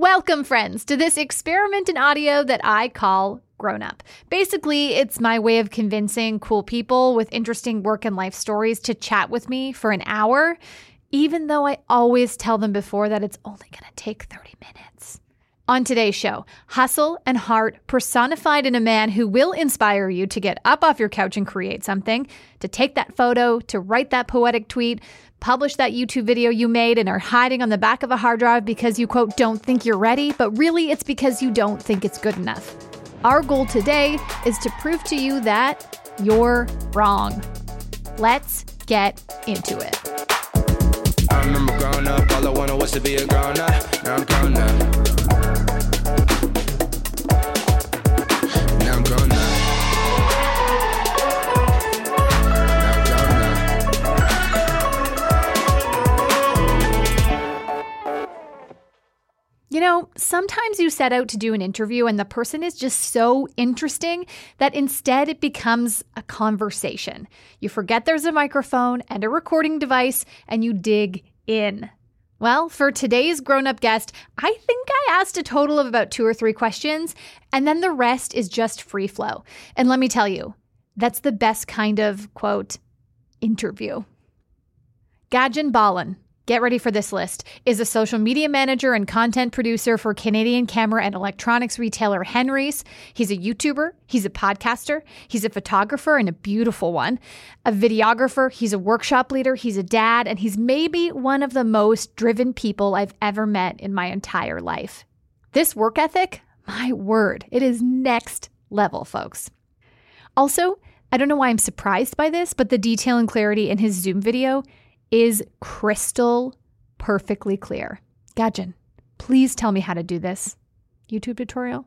Welcome, friends, to this experiment in audio that I call Grown Up. Basically, it's my way of convincing cool people with interesting work and life stories to chat with me for an hour, even though I always tell them before that it's only going to take 30 minutes. On today's show, hustle and heart personified in a man who will inspire you to get up off your couch and create something, to take that photo, to write that poetic tweet, publish that YouTube video you made and are hiding on the back of a hard drive because you, quote, don't think you're ready, but really it's because you don't think it's good enough. Our goal today is to prove to you that you're wrong. Let's get into it. I remember growing up, all I wanted was to be a grown up. Now I'm grown up. You know, sometimes you set out to do an interview and the person is just so interesting that instead it becomes a conversation. You forget there's a microphone and a recording device and you dig in. Well, for today's grown up guest, I think I asked a total of about two or three questions, and then the rest is just free flow. And let me tell you, that's the best kind of, quote, interview. Gajan Balan Get ready for this list. Is a social media manager and content producer for Canadian camera and electronics retailer Henry's. He's a YouTuber, he's a podcaster, he's a photographer and a beautiful one, a videographer, he's a workshop leader, he's a dad, and he's maybe one of the most driven people I've ever met in my entire life. This work ethic, my word, it is next level, folks. Also, I don't know why I'm surprised by this, but the detail and clarity in his Zoom video is crystal perfectly clear. Gajan, please tell me how to do this YouTube tutorial.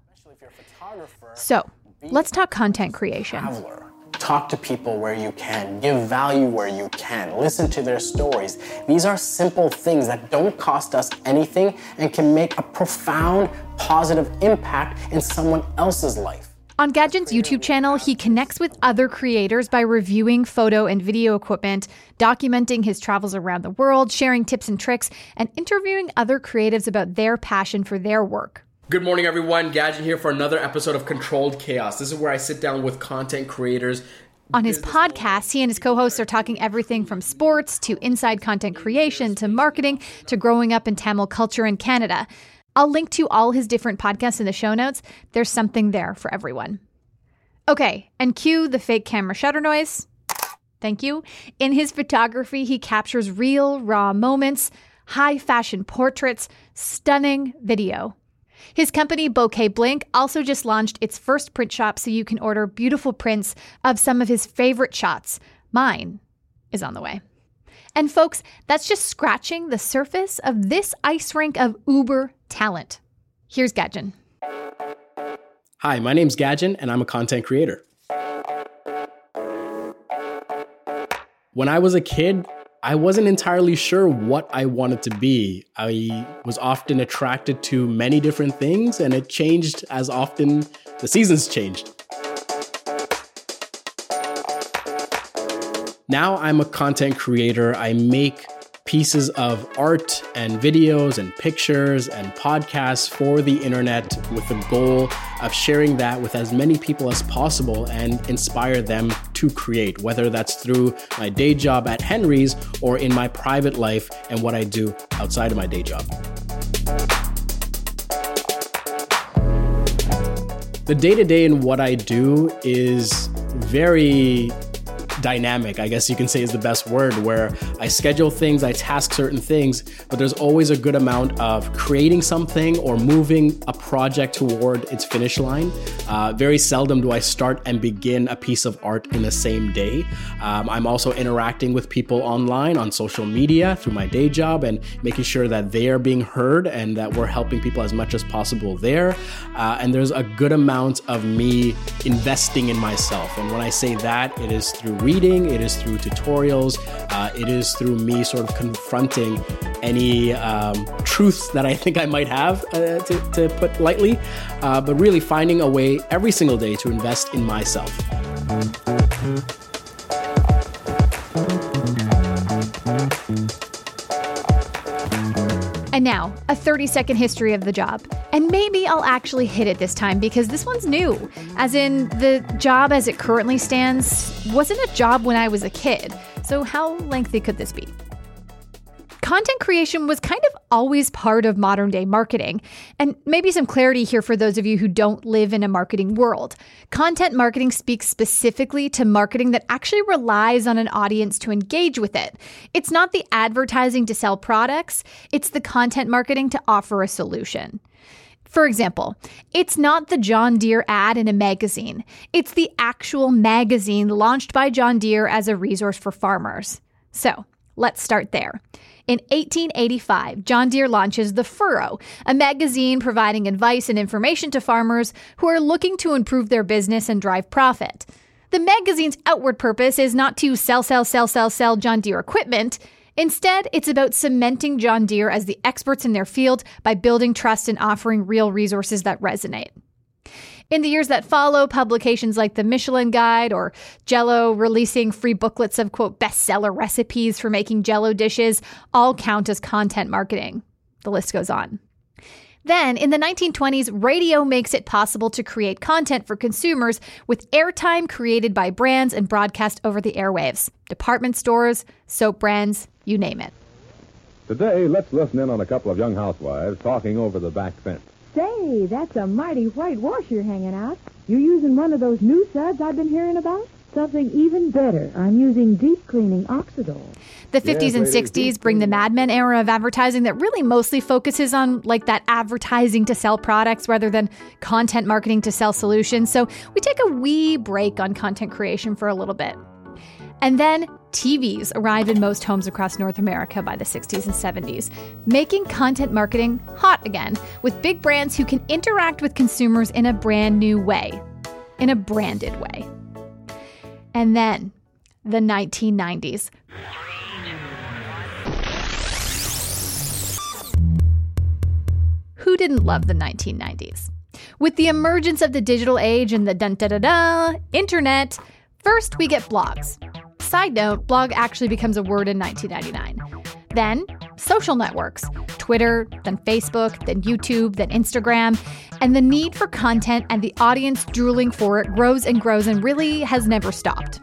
So, let's talk content creation. Traveler. Talk to people where you can, give value where you can, listen to their stories. These are simple things that don't cost us anything and can make a profound positive impact in someone else's life. On Gajan's YouTube channel, he connects with other creators by reviewing photo and video equipment, documenting his travels around the world, sharing tips and tricks, and interviewing other creatives about their passion for their work. Good morning, everyone. Gajan here for another episode of Controlled Chaos. This is where I sit down with content creators. On his podcast, he and his co hosts are talking everything from sports to inside content creation to marketing to growing up in Tamil culture in Canada. I'll link to all his different podcasts in the show notes. There's something there for everyone. Okay, and cue the fake camera shutter noise. Thank you. In his photography, he captures real, raw moments, high fashion portraits, stunning video. His company, Bokeh Blink, also just launched its first print shop so you can order beautiful prints of some of his favorite shots. Mine is on the way. And folks, that's just scratching the surface of this ice rink of uber talent. Here's Gajan. Hi, my name's Gajan, and I'm a content creator. When I was a kid, I wasn't entirely sure what I wanted to be. I was often attracted to many different things, and it changed as often the seasons changed. Now I'm a content creator. I make pieces of art and videos and pictures and podcasts for the internet with the goal of sharing that with as many people as possible and inspire them to create, whether that's through my day job at Henry's or in my private life and what I do outside of my day job. The day to day in what I do is very dynamic, I guess you can say is the best word, where I schedule things, I task certain things, but there's always a good amount of creating something or moving a project toward its finish line. Uh, very seldom do I start and begin a piece of art in the same day. Um, I'm also interacting with people online on social media through my day job and making sure that they are being heard and that we're helping people as much as possible there. Uh, and there's a good amount of me investing in myself. And when I say that, it is through reading, it is through tutorials, uh, it is through me sort of confronting any um, truths that I think I might have, uh, to, to, put lightly, uh, but really finding a way every single day to invest in myself. And now, a 30 second history of the job. And maybe I'll actually hit it this time because this one's new. As in, the job as it currently stands wasn't a job when I was a kid. So, how lengthy could this be? Content creation was kind of always part of modern day marketing. And maybe some clarity here for those of you who don't live in a marketing world. Content marketing speaks specifically to marketing that actually relies on an audience to engage with it. It's not the advertising to sell products, it's the content marketing to offer a solution. For example, it's not the John Deere ad in a magazine. It's the actual magazine launched by John Deere as a resource for farmers. So, let's start there. In 1885, John Deere launches The Furrow, a magazine providing advice and information to farmers who are looking to improve their business and drive profit. The magazine's outward purpose is not to sell, sell, sell, sell, sell John Deere equipment. Instead, it's about cementing John Deere as the experts in their field by building trust and offering real resources that resonate. In the years that follow, publications like the Michelin Guide or Jello releasing free booklets of quote bestseller recipes for making Jello dishes all count as content marketing. The list goes on. Then, in the 1920s, radio makes it possible to create content for consumers with airtime created by brands and broadcast over the airwaves. Department stores, soap brands, you name it. Today, let's listen in on a couple of young housewives talking over the back fence. Say, that's a mighty white wash you're hanging out. You're using one of those new suds I've been hearing about? Something even better. I'm using deep cleaning Oxydol. The 50s Yes, and 60s bring the Mad Men era of advertising that really mostly focuses on like that advertising to sell products rather than content marketing to sell solutions. So we take a wee break on content creation for a little bit. And then TVs arrive in most homes across North America by the 60s and 70s, making content marketing hot again with big brands who can interact with consumers in a brand new way, in a branded way. And then the 1990s. Who didn't love the 1990s? With the emergence of the digital age and the dun da da da internet, first we get blogs. Side note, blog actually becomes a word in 1999. Then, social networks Twitter, then Facebook, then YouTube, then Instagram. And the need for content and the audience drooling for it grows and grows and really has never stopped.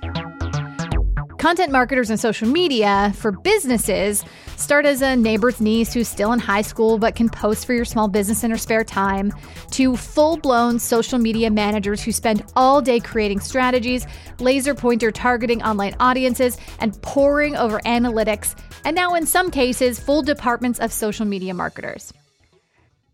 Content marketers and social media for businesses start as a neighbor's niece who's still in high school but can post for your small business in her spare time, to full blown social media managers who spend all day creating strategies, laser pointer targeting online audiences, and poring over analytics, and now in some cases, full departments of social media marketers.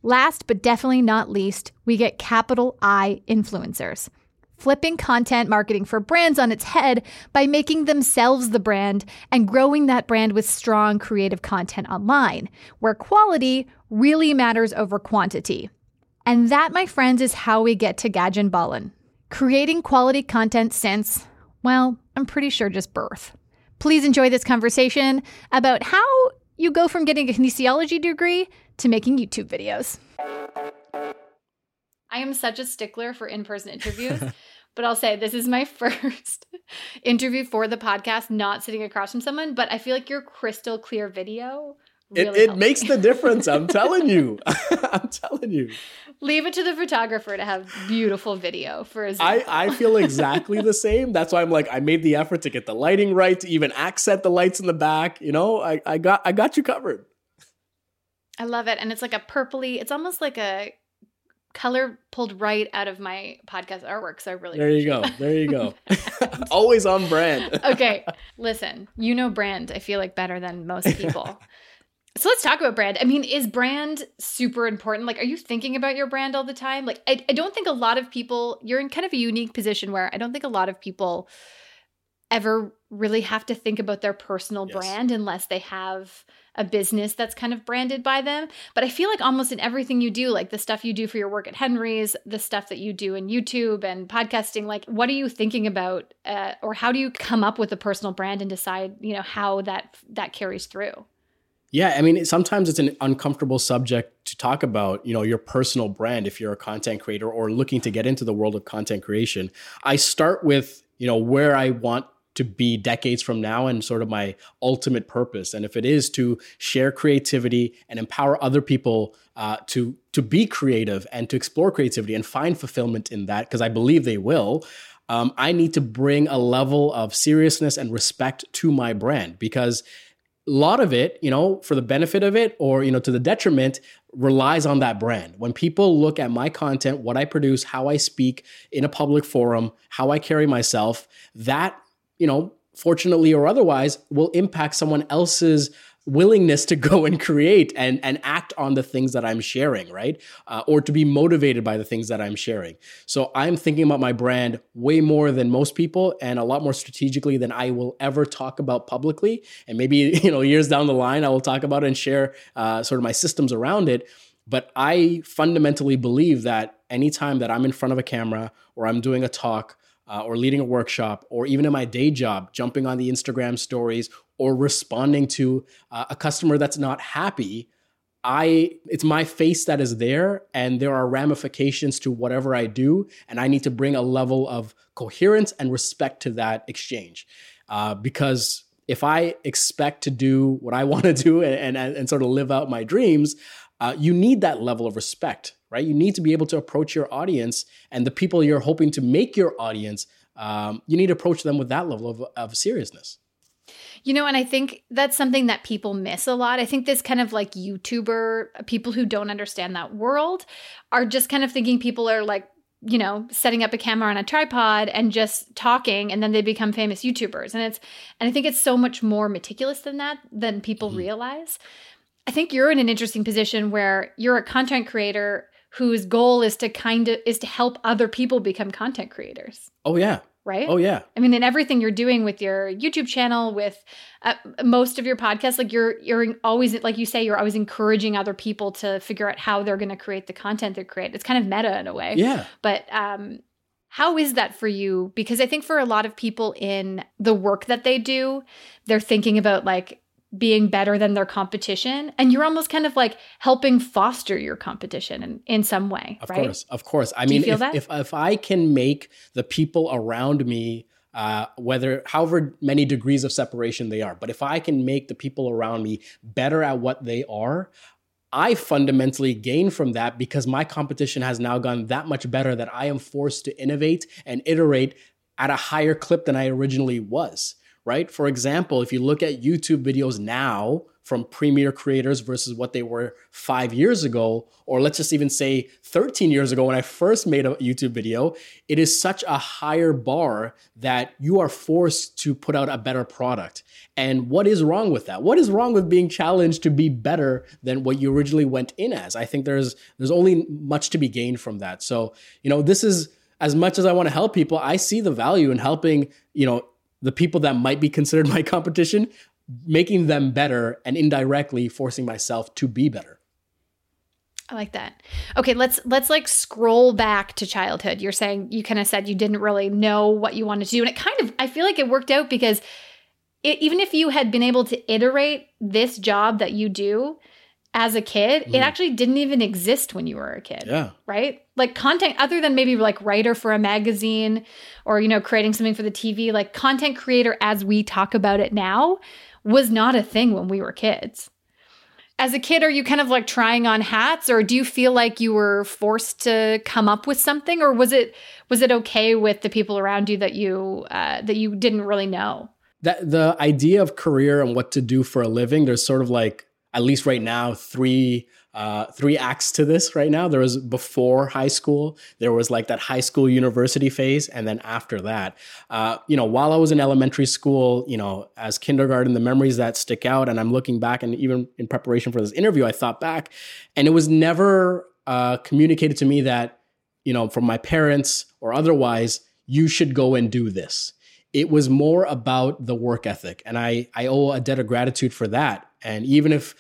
Last but definitely not least, we get capital I influencers flipping content marketing for brands on its head by making themselves the brand and growing that brand with strong creative content online, where quality really matters over quantity. And that, my friends, is how we get to Gajan Balan. Creating quality content since, well, I'm pretty sure just birth. Please enjoy this conversation about how you go from getting a kinesiology degree to making YouTube videos. I am such a stickler for in person interviews, but I'll say this is my first interview for the podcast, not sitting across from someone. But I feel like your crystal clear video. It, Really it helped makes me. the difference. I'm telling you. I'm telling you. Leave it to the photographer to have beautiful video for Zoom I. I feel exactly the same. That's why I'm like, I made the effort to get the lighting right, to even accent the lights in the back. You know, I, I got I got you covered. I love it. And it's like a purpley, it's almost like a color pulled right out of my podcast artwork. So I really There you go. There you go. Always on brand. okay. Listen, you know brand, I feel like better than most people. so let's talk about brand. I mean, is brand super important? Like, are you thinking about your brand all the time? Like, I, I don't think a lot of people, you're in kind of a unique position where I don't think a lot of people ever really have to think about their personal Yes. brand unless they have a business that's kind of branded by them. But I feel like almost in everything you do, like the stuff you do for your work at Henry's, the stuff that you do in YouTube and podcasting, like what are you thinking about, uh, or how do you come up with a personal brand and decide, you know, how that that carries through? Yeah, I mean, sometimes it's an uncomfortable subject to talk about, you know, your personal brand if you're a content creator or looking to get into the world of content creation. I start with, you know, where I want to be decades from now and sort of my ultimate purpose. And if it is to share creativity and empower other people uh, to to be creative and to explore creativity and find fulfillment in that, because I believe they will. Um, I need to bring a level of seriousness and respect to my brand because a lot of it, you know, for the benefit of it or, you know, to the detriment, relies on that brand. When people look at my content, what I produce, how I speak in a public forum, how I carry myself, that, you know, fortunately or otherwise, will impact someone else's willingness to go and create and, and act on the things that I'm sharing, right? Uh, or to be motivated by the things that I'm sharing. So I'm thinking about my brand way more than most people and a lot more strategically than I will ever talk about publicly. And maybe, you know, years down the line, I will talk about and share uh, sort of my systems around it. But I fundamentally believe that anytime that I'm in front of a camera or I'm doing a talk, uh, or leading a workshop, or even in my day job, jumping on the Instagram stories or responding to uh, a customer that's not happy, I it's my face that is there, and there are ramifications to whatever I do, and I need to bring a level of coherence and respect to that exchange, uh, because if I expect to do what I want to do and, and, and sort of live out my dreams, uh, you need that level of respect, right? You need to be able to approach your audience and the people you're hoping to make your audience. Um, you need to approach them with that level of, of seriousness. You know, and I think that's something that people miss a lot. I think this kind of like YouTuber, people who don't understand that world are just kind of thinking people are like, you know, setting up a camera on a tripod and just talking and then they become famous YouTubers. And it's and I think it's so much more meticulous than that than people mm-hmm. realize. I think you're in an interesting position where you're a content creator whose goal is to kind of is to help other people become content creators. Oh yeah right? Oh yeah. I mean, in everything you're doing with your YouTube channel, with uh, most of your podcasts, like you're you're always like you say, you're always encouraging other people to figure out how they're going to create the content they create. It's kind of meta in a way. Yeah. But um, how is that for you? Because I think for a lot of people in the work that they do, they're thinking about like being better than their competition and you're almost kind of like helping foster your competition in, in some way of right? course of course. I Do mean if, if, if i can make the people around me uh, whether however many degrees of separation they are but if i can make the people around me better at what they are I fundamentally gain from that because my competition has now gone that much better that I am forced to innovate and iterate at a higher clip than I originally was right? For example, if you look at YouTube videos now from premier creators versus what they were five years ago, or let's just even say 13 years ago when I first made a YouTube video, it is such a higher bar that you are forced to put out a better product. And what is wrong with that? What is wrong with being challenged to be better than what you originally went in as? I think there's there's only much to be gained from that. So, you know, this is as much as I want to help people, I see the value in helping, you know, the people that might be considered my competition, making them better and indirectly forcing myself to be better. I like that. Okay, let's let's like scroll back to childhood. You're saying you kind of said you didn't really know what you wanted to do and it kind of I feel like it worked out because it, even if you had been able to iterate this job that you do, as a kid, mm. it actually didn't even exist when you were a kid. Yeah. Right? Like content other than maybe like writer for a magazine or you know creating something for the TV, like content creator as we talk about it now was not a thing when we were kids. As a kid, are you kind of like trying on hats or do you feel like you were forced to come up with something or was it was it okay with the people around you that you uh, that you didn't really know? That the idea of career and what to do for a living, there's sort of like at least right now, three uh, three acts to this right now. There was before high school, there was like that high school university phase, and then after that, uh, you know, while I was in elementary school, you know, as kindergarten, the memories that stick out, and I'm looking back, and even in preparation for this interview, I thought back, and it was never uh, communicated to me that, you know, from my parents or otherwise, you should go and do this. It was more about the work ethic, and I I owe a debt of gratitude for that and even if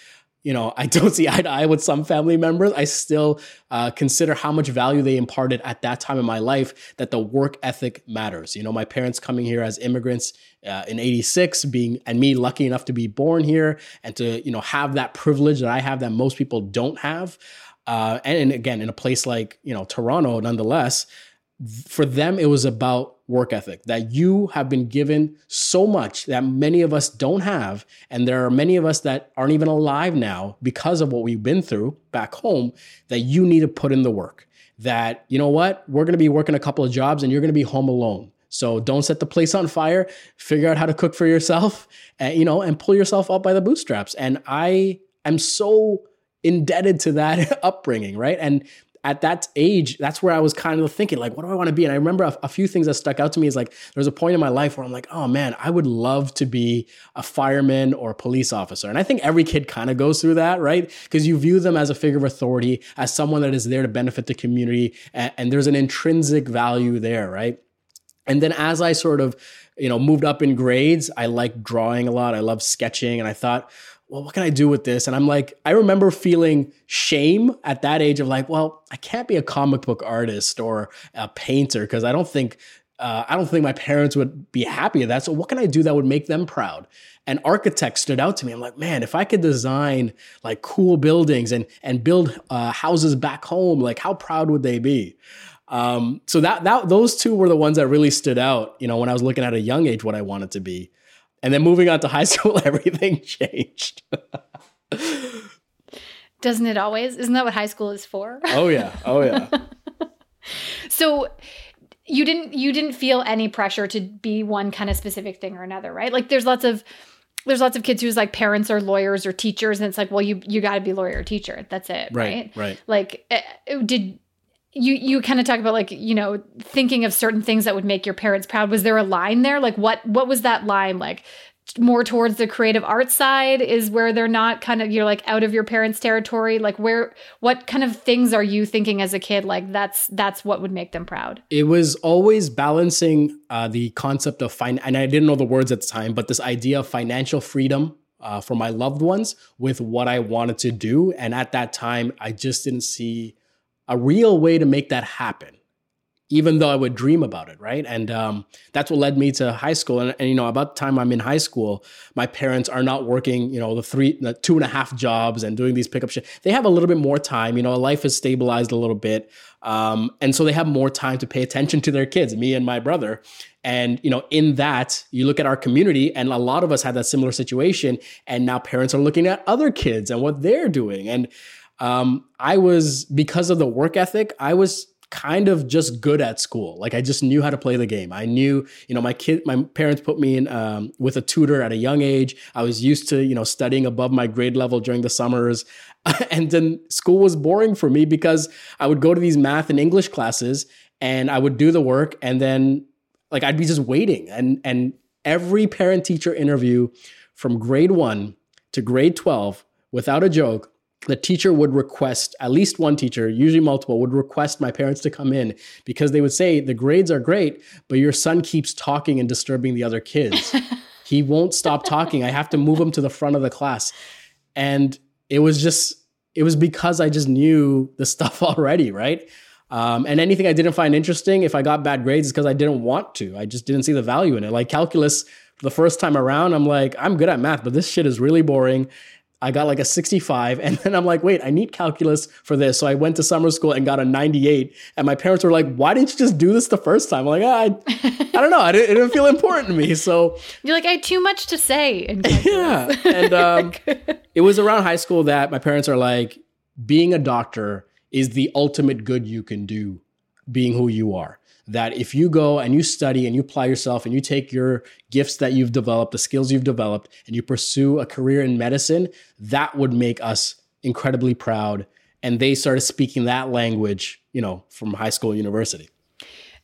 you know I don't see eye to eye with some family members, I still uh, consider how much value they imparted at that time in my life. That the work ethic matters. You know, my parents coming here as immigrants uh, in '86, being and me lucky enough to be born here and to you know have that privilege that I have that most people don't have. Uh, and, and again, in a place like you know Toronto, nonetheless, for them it was about work ethic that you have been given so much that many of us don't have and there are many of us that aren't even alive now because of what we've been through back home that you need to put in the work. That you know what? We're going to be working a couple of jobs and you're going to be home alone. So don't set the place on fire. Figure out how to cook for yourself and you know and pull yourself up by the bootstraps. And i am so indebted to that upbringing right? And at that age, that's where I was kind of thinking, like, what do I want to be? And I remember a, a, few things that stuck out to me is like, there was a point in my life where I'm like, oh man, I would love to be a fireman or a police officer. And I think every kid kind of goes through that, right? Because you view them as a figure of authority, as someone that is there to benefit the community. And, and there's an intrinsic value there, right? And then as I sort of, you know, moved up in grades, I liked drawing a lot. I love sketching. And I thought, well, what can I do with this? And I'm like, I remember feeling shame at that age of like, well, I can't be a comic book artist or a painter because I don't think uh, I don't think my parents would be happy with that. So what can I do that would make them proud? And architect stood out to me. I'm like, man, if I could design like cool buildings and and build uh, houses back home, like how proud would they be? Um, so that that those two were the ones that really stood out. You know, when I was looking at a young age, what I wanted to be. And then moving on to high school, everything changed. Doesn't it always? Isn't that what high school is for? Oh yeah. Oh yeah. so you didn't you didn't feel any pressure to be one kind of specific thing or another, right? Like there's lots of there's lots of kids whose like parents are lawyers or teachers and it's like, well, you you got to be lawyer or teacher. That's it, right? Right. Right. Like eh, did you you kind of talk about like you know thinking of certain things that would make your parents proud. Was there a line there? Like what what was that line like? More towards the creative arts side is where they're not kind of you're like out of your parents territory? Like where what kind of things are you thinking as a kid like that's that's what would make them proud? It was always balancing uh, the concept of fine and i didn't know the words at the time but this idea of financial freedom uh, for my loved ones with what i wanted to do. And at that time i just didn't see a real way to make that happen even though I would dream about it, right? And um, that's what led me to high school. And, and, you know, about the time I'm in high school, my parents are not working, you know, the three, the two and a half jobs and doing these pickup shifts. They have a little bit more time. You know, life has stabilized a little bit, um, and so they have more time to pay attention to their kids, me and my brother. And you know, in that, you look at our community, and a lot of us had that similar situation. And now parents are looking at other kids and what they're doing, and um, I was because of the work ethic, I was kind of just good at school. Like I just knew how to play the game. I knew, you know, my kid, my parents put me in um, with a tutor at a young age. I was used to, you know, studying above my grade level during the summers. and then school was boring for me because I would go to these math and English classes and I would do the work and then like I'd be just waiting. And and every parent teacher interview from grade 1 to grade 12 without a joke the teacher would request at least one teacher usually multiple would request my parents to come in because they would say the grades are great but your son keeps talking and disturbing the other kids. He won't stop talking. I have to move him to the front of the class. And it was just it was because i just knew the stuff already right? Um, and anything i didn't find interesting if i got bad grades is because i didn't want to. I just didn't see the value in it. Like calculus the first time around i'm like i'm good at math but this shit is really boring I got like a 65. And then I'm like, wait, I need calculus for this. So I went to summer school and got a 98. And my parents were like, why didn't you just do this the first time? I'm like, ah, I, I don't know. Didn't, it didn't feel important to me. So you're like, I had too much to say. yeah. And um, it was around high school that my parents are like, being a doctor is the ultimate good you can do being who you are that if you go and you study and you apply yourself and you take your gifts that you've developed, the skills you've developed, and you pursue a career in medicine, that would make us incredibly proud. And they started speaking that language, you know, from high school university.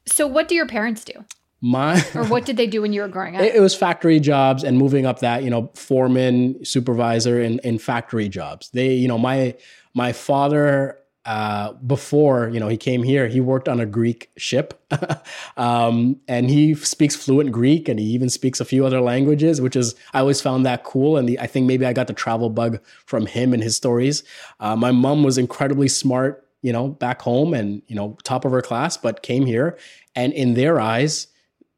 So, what do your parents do? My or what did they do when you were growing up? It, it was factory jobs and moving up that, you know, foreman, supervisor in, in factory jobs. They, you know, my my father uh, before you know he came here, he worked on a Greek ship, um, and he speaks fluent Greek, and he even speaks a few other languages, which is I always found that cool. And the, I think maybe I got the travel bug from him and his stories. Uh, my mom was incredibly smart, you know, back home, and you know, top of her class, but came here, and in their eyes,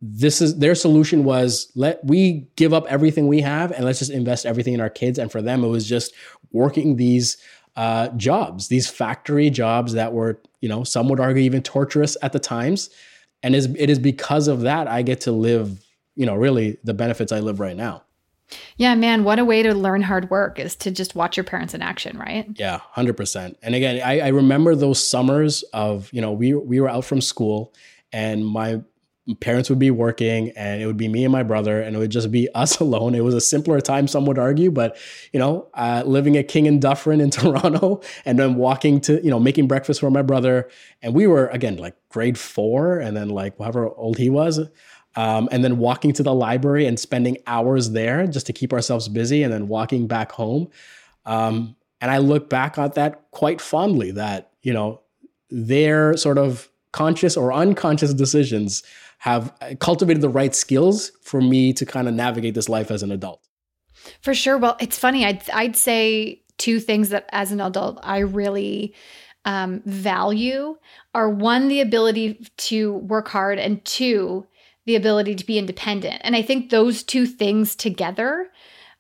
this is their solution was let we give up everything we have and let's just invest everything in our kids. And for them, it was just working these uh, jobs, these factory jobs that were you know, some would argue even torturous at the times. And it is because of that I get to live, you know, really the benefits I live right now. Yeah, man, what a way to learn hard work is to just watch your parents in action, right? Yeah, 100%. And again, I, I remember those summers of, you know, we, we were out from school and my parents would be working and it would be me and my brother and it would just be us alone. It was a simpler time, some would argue, but you know, uh, living at King and Dufferin in Toronto and then walking to, you know, making breakfast for my brother. And we were, again, like grade four and then like however old he was. Um, and then walking to the library and spending hours there just to keep ourselves busy and then walking back home. Um, and I look back at that quite fondly that, you know, their sort of conscious or unconscious decisions have cultivated the right skills for me to kind of navigate this life as an adult. For sure. Well, it's funny. I'd I'd say two things that as an adult I really um, value are one the ability to work hard and two the ability to be independent. And I think those two things together,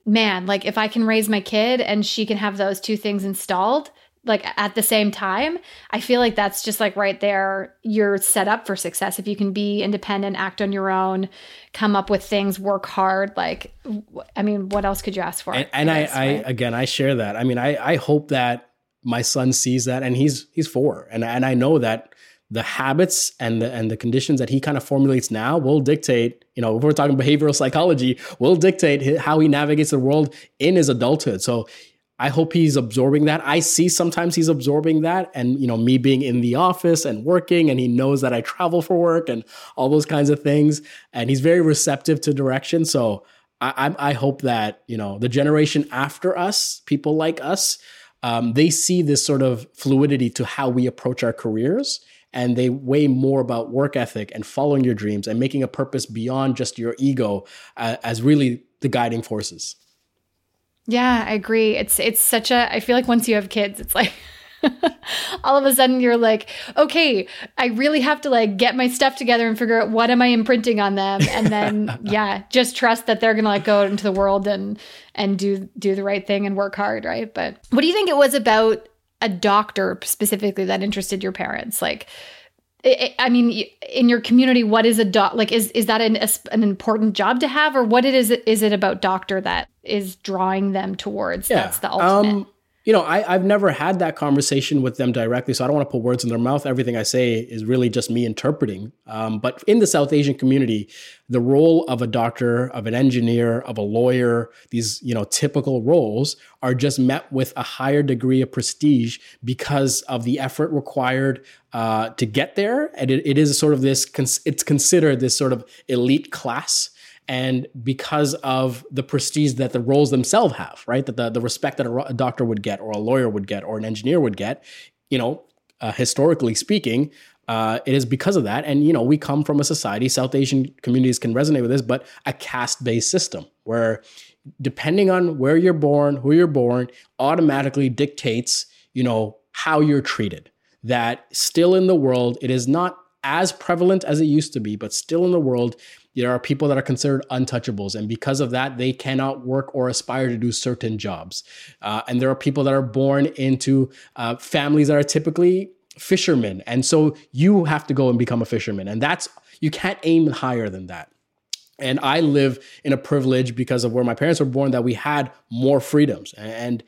man, like if I can raise my kid and she can have those two things installed, like at the same time, I feel like that's just like right there. You're set up for success if you can be independent, act on your own, come up with things, work hard. Like, I mean, what else could you ask for? And, and I, I, again, I share that. I mean, I, I hope that my son sees that, and he's he's four, and and I know that the habits and the and the conditions that he kind of formulates now will dictate you know if we're talking behavioral psychology will dictate how he navigates the world in his adulthood so I hope he's absorbing that. I see sometimes he's absorbing that, and you know, me being in the office and working, and he knows that I travel for work and all those kinds of things, and he's very receptive to direction. So I, I, hope that you know the generation after us, people like us, um, they see this sort of fluidity to how we approach our careers, and they weigh more about work ethic and following your dreams and making a purpose beyond just your ego uh, as really the guiding forces. Yeah, I agree. It's it's such a I feel like once you have kids, it's like all of a sudden you're like, okay, I really have to like get my stuff together and figure out what am I imprinting on them and then yeah, just trust that they're going to like go out into the world and and do do the right thing and work hard, right? But what do you think it was about a doctor specifically that interested your parents? Like I mean, in your community, what is a doc? Like, is is that an an important job to have, or what it is? Is it about doctor that is drawing them towards? Yeah. That's the ultimate. Um, you know, I, I've never had that conversation with them directly, so I don't want to put words in their mouth. Everything I say is really just me interpreting. Um, but in the South Asian community, the role of a doctor, of an engineer, of a lawyer, these you know typical roles are just met with a higher degree of prestige because of the effort required uh, to get there, and it, it is sort of this. It's considered this sort of elite class and because of the prestige that the roles themselves have, right? That the, the respect that a, a doctor would get, or a lawyer would get, or an engineer would get, you know, uh, historically speaking, uh, it is because of that. And, you know, we come from a society, South Asian communities can resonate with this, but a caste based system where depending on where you're born, who you're born, automatically dictates, you know, how you're treated. That still in the world, it is not as prevalent as it used to be, but still in the world, there are people that are considered untouchables, and because of that, they cannot work or aspire to do certain jobs. Uh, and there are people that are born into uh, families that are typically fishermen, and so you have to go and become a fisherman, and that's you can't aim higher than that. And I live in a privilege because of where my parents were born that we had more freedoms, and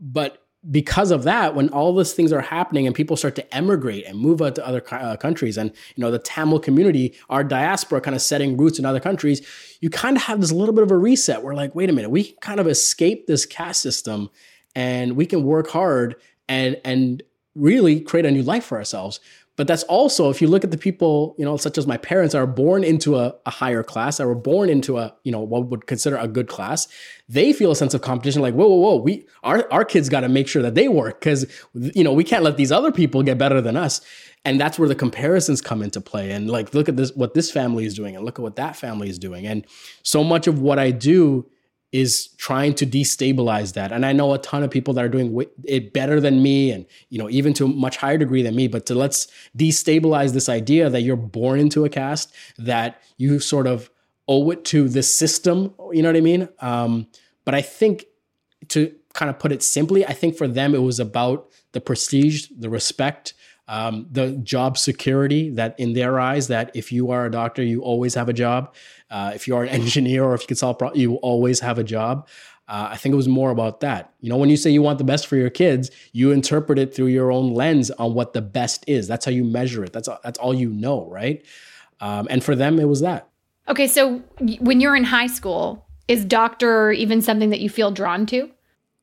but because of that, when all these things are happening and people start to emigrate and move out to other uh, countries, and you know the Tamil community, our diaspora, kind of setting roots in other countries, you kind of have this little bit of a reset. We're like, wait a minute, we can kind of escape this caste system, and we can work hard and and really create a new life for ourselves. But that's also, if you look at the people, you know, such as my parents are born into a, a, higher class, that were born into a, you know, what would consider a good class, they feel a sense of competition like, whoa, whoa, whoa, we our, our kids got to make sure that they work because you know, we can't let these other people get better than us. And that's where the comparisons come into play. And like, look at this, what this family is doing, and look at what that family is doing. And so much of what I do is trying to destabilize that. And I know a ton of people that are doing it better than me and, you know, even to a much higher degree than me, but to let's destabilize this idea that you're born into a caste, that you sort of owe it to the system, you know what I mean? Um, but I think to kind of put it simply, I think for them it was about the prestige, the respect, um, the job security that in their eyes that if you are a doctor you always have a job. Uh, if you are an engineer or if you can solve problems you always have a job. Uh, i think it was more about that. You know when you say you want the best for your kids you interpret it through your own lens on what the best is. That's how you measure it. That's, that's all you know right? Um, and for them it was that. Okay so when you're in high school is doctor even something that you feel drawn to?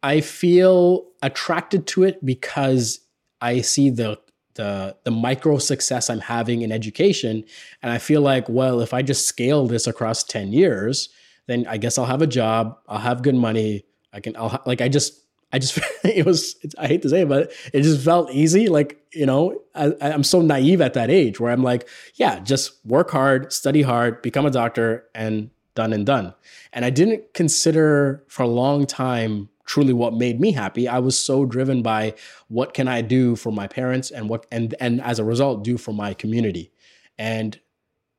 I feel attracted to it because i see the the the micro success I'm having in education, and I feel like, well, if I just scale this across ten years, then I guess I'll have a job, I'll have good money, I can, I'll like I just. I just it was I hate to say it, but it just felt easy. Like you know, I, I'm so naive at that age where I'm like, yeah, just work hard, study hard, become a doctor, and done and done. And I didn't consider for a long time truly what made me happy. I was so driven by what can I do for my parents and what and and as a result do for my community. And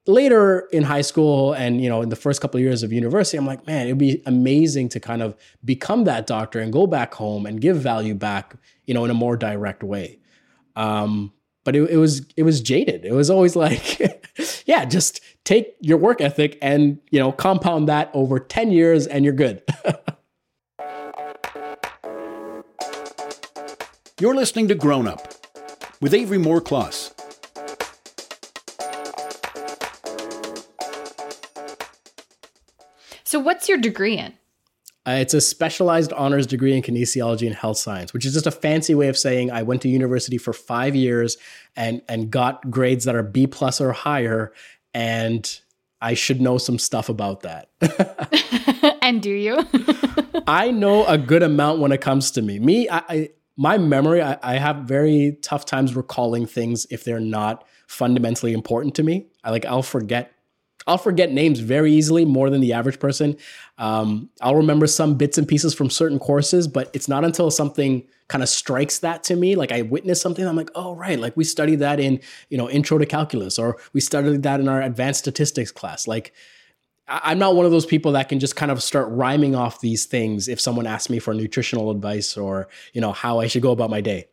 later in high school and you know in the first couple of years of university i'm like man it'd be amazing to kind of become that doctor and go back home and give value back you know in a more direct way um, but it, it was it was jaded it was always like yeah just take your work ethic and you know compound that over 10 years and you're good You're listening to Grown Up with Avery Moore-Kloss. So, what's your degree in? Uh, it's a specialized honors degree in kinesiology and health science, which is just a fancy way of saying I went to university for five years and and got grades that are B plus or higher, and I should know some stuff about that. and do you? I know a good amount when it comes to me. Me, I, I my memory, I, I, have very tough times recalling things if they're not fundamentally important to me. I like I'll forget. I'll forget names very easily, more than the average person. Um, I'll remember some bits and pieces from certain courses, but it's not until something kind of strikes that to me, like I witness something, I'm like, oh right, like we studied that in you know intro to calculus, or we studied that in our advanced statistics class. Like I'm not one of those people that can just kind of start rhyming off these things if someone asks me for nutritional advice or, you know, how I should go about my day.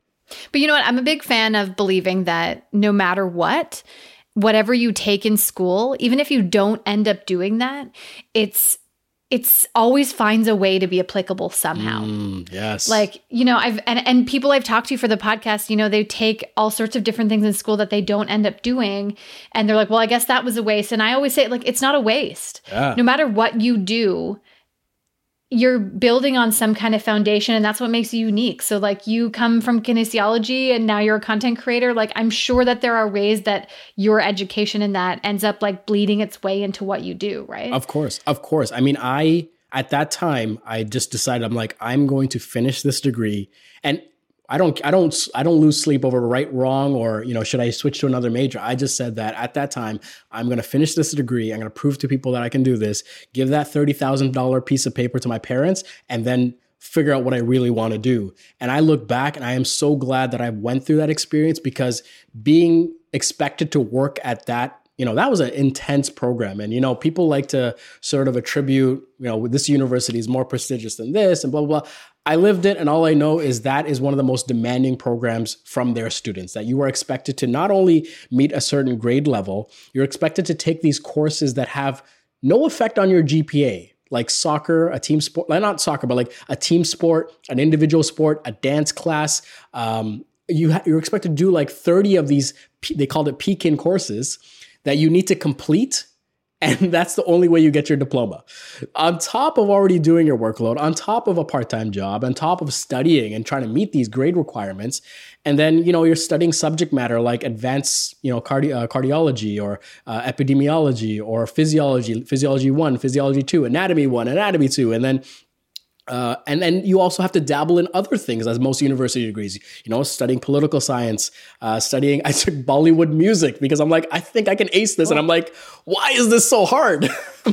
But you know what? I'm a big fan of believing that no matter what, whatever you take in school, even if you don't end up doing that, it's it's always finds a way to be applicable somehow. Mm, yes. Like, you know, I've and, and people I've talked to for the podcast, you know, they take all sorts of different things in school that they don't end up doing. And they're like, well, I guess that was a waste. And I always say, like, it's not a waste. Yeah. No matter what you do, you're building on some kind of foundation and that's what makes you unique. So like you come from kinesiology and now you're a content creator, like I'm sure that there are ways that your education in that ends up like bleeding its way into what you do, right? Of course. Of course. I mean, I at that time I just decided I'm like I'm going to finish this degree and I don't I don't I don't lose sleep over right wrong or you know should I switch to another major. I just said that at that time I'm going to finish this degree. I'm going to prove to people that I can do this. Give that $30,000 piece of paper to my parents and then figure out what I really want to do. And I look back and I am so glad that I went through that experience because being expected to work at that you know that was an intense program and you know people like to sort of attribute you know this university is more prestigious than this and blah blah blah I lived it, and all I know is that is one of the most demanding programs from their students. That you are expected to not only meet a certain grade level, you're expected to take these courses that have no effect on your GPA, like soccer, a team sport, not soccer, but like a team sport, an individual sport, a dance class. Um, you ha- you're expected to do like 30 of these, they called it PKIN courses that you need to complete and that's the only way you get your diploma. On top of already doing your workload, on top of a part-time job, on top of studying and trying to meet these grade requirements, and then you know you're studying subject matter like advanced you know cardi- uh, cardiology or uh, epidemiology or physiology, physiology one, physiology two, anatomy one, anatomy two, and then uh, and then you also have to dabble in other things, as most university degrees. You know, studying political science, uh, studying. I took Bollywood music because I'm like, I think I can ace this, oh. and I'm like, why is this so hard?